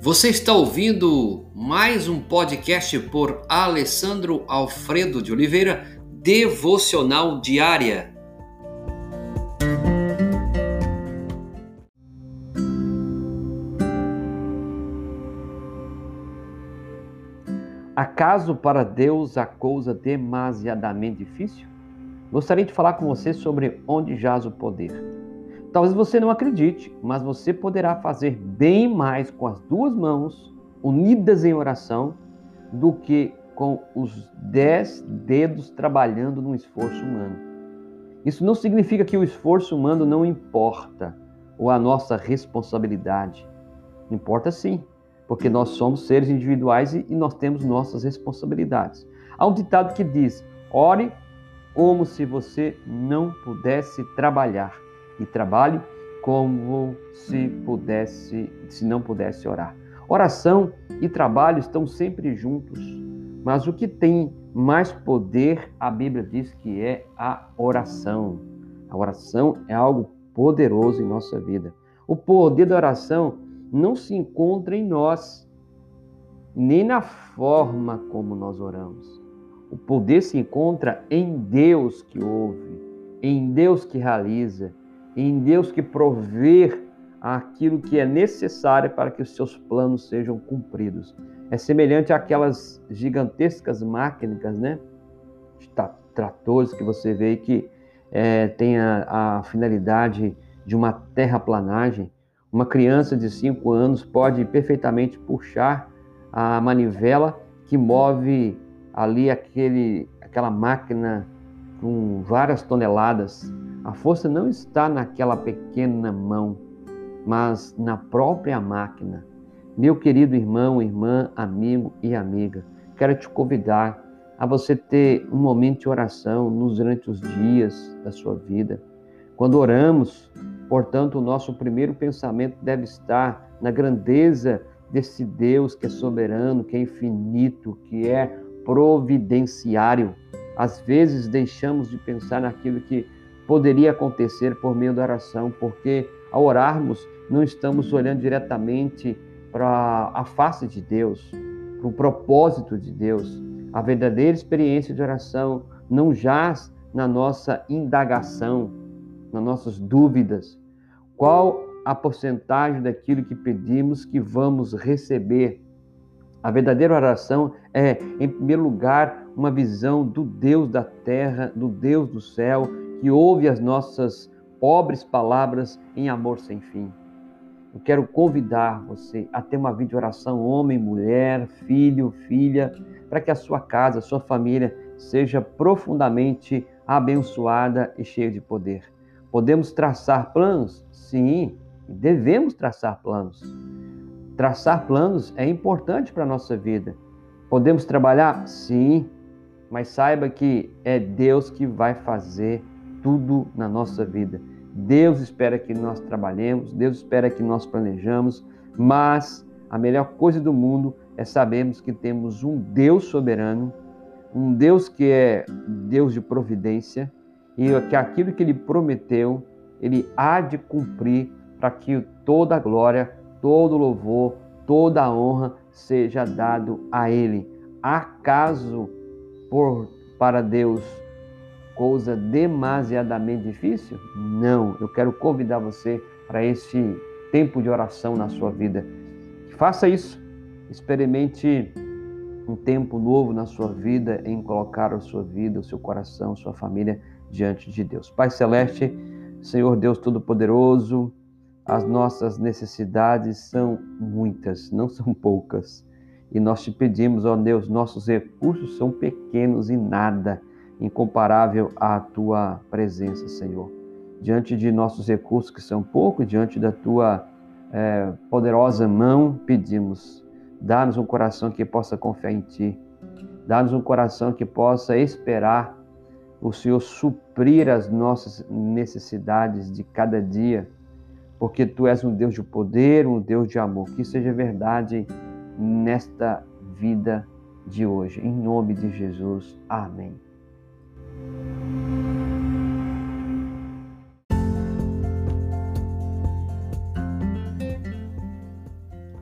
Você está ouvindo mais um podcast por Alessandro Alfredo de Oliveira, Devocional Diária. Acaso para Deus a coisa demasiadamente difícil? Gostaria de falar com você sobre onde jaz o poder. Talvez você não acredite, mas você poderá fazer bem mais com as duas mãos unidas em oração do que com os dez dedos trabalhando num esforço humano. Isso não significa que o esforço humano não importa ou a nossa responsabilidade. Importa sim, porque nós somos seres individuais e nós temos nossas responsabilidades. Há um ditado que diz: ore como se você não pudesse trabalhar e trabalhe como se pudesse, se não pudesse orar. Oração e trabalho estão sempre juntos, mas o que tem mais poder, a Bíblia diz que é a oração. A oração é algo poderoso em nossa vida. O poder da oração não se encontra em nós, nem na forma como nós oramos. O poder se encontra em Deus que ouve, em Deus que realiza, em Deus que prover aquilo que é necessário para que os seus planos sejam cumpridos. É semelhante àquelas gigantescas máquinas, né? Tratores que você vê que é, tem a, a finalidade de uma terraplanagem. Uma criança de 5 anos pode perfeitamente puxar a manivela que move ali aquele, aquela máquina com várias toneladas a força não está naquela pequena mão, mas na própria máquina. Meu querido irmão, irmã, amigo e amiga, quero te convidar a você ter um momento de oração nos durante os dias da sua vida. Quando oramos, portanto, o nosso primeiro pensamento deve estar na grandeza desse Deus que é soberano, que é infinito, que é providenciário. Às vezes deixamos de pensar naquilo que poderia acontecer por meio da oração, porque ao orarmos não estamos olhando diretamente para a face de Deus, para o propósito de Deus. A verdadeira experiência de oração não jaz na nossa indagação, nas nossas dúvidas. Qual a porcentagem daquilo que pedimos que vamos receber? A verdadeira oração é, em primeiro lugar, uma visão do Deus da terra, do Deus do céu, que ouve as nossas pobres palavras em amor sem fim. Eu quero convidar você a ter uma vida de oração, homem, mulher, filho, filha, para que a sua casa, a sua família seja profundamente abençoada e cheia de poder. Podemos traçar planos? Sim, devemos traçar planos. Traçar planos é importante para a nossa vida. Podemos trabalhar? Sim, mas saiba que é Deus que vai fazer tudo na nossa vida. Deus espera que nós trabalhemos, Deus espera que nós planejamos, mas a melhor coisa do mundo é sabermos que temos um Deus soberano, um Deus que é Deus de providência e que aquilo que ele prometeu, ele há de cumprir para que toda a glória, todo o louvor, toda a honra seja dado a ele. Acaso por para Deus coisa demasiadamente difícil? Não, eu quero convidar você para esse tempo de oração na sua vida. Faça isso. Experimente um tempo novo na sua vida em colocar a sua vida, o seu coração, a sua família diante de Deus. Pai celeste, Senhor Deus todo-poderoso, as nossas necessidades são muitas, não são poucas. E nós te pedimos, ó Deus, nossos recursos são pequenos e nada incomparável à tua presença, Senhor. Diante de nossos recursos que são pouco, diante da tua é, poderosa mão, pedimos, dá-nos um coração que possa confiar em ti, dá-nos um coração que possa esperar o Senhor suprir as nossas necessidades de cada dia, porque tu és um Deus de poder, um Deus de amor. Que seja verdade nesta vida de hoje. Em nome de Jesus. Amém.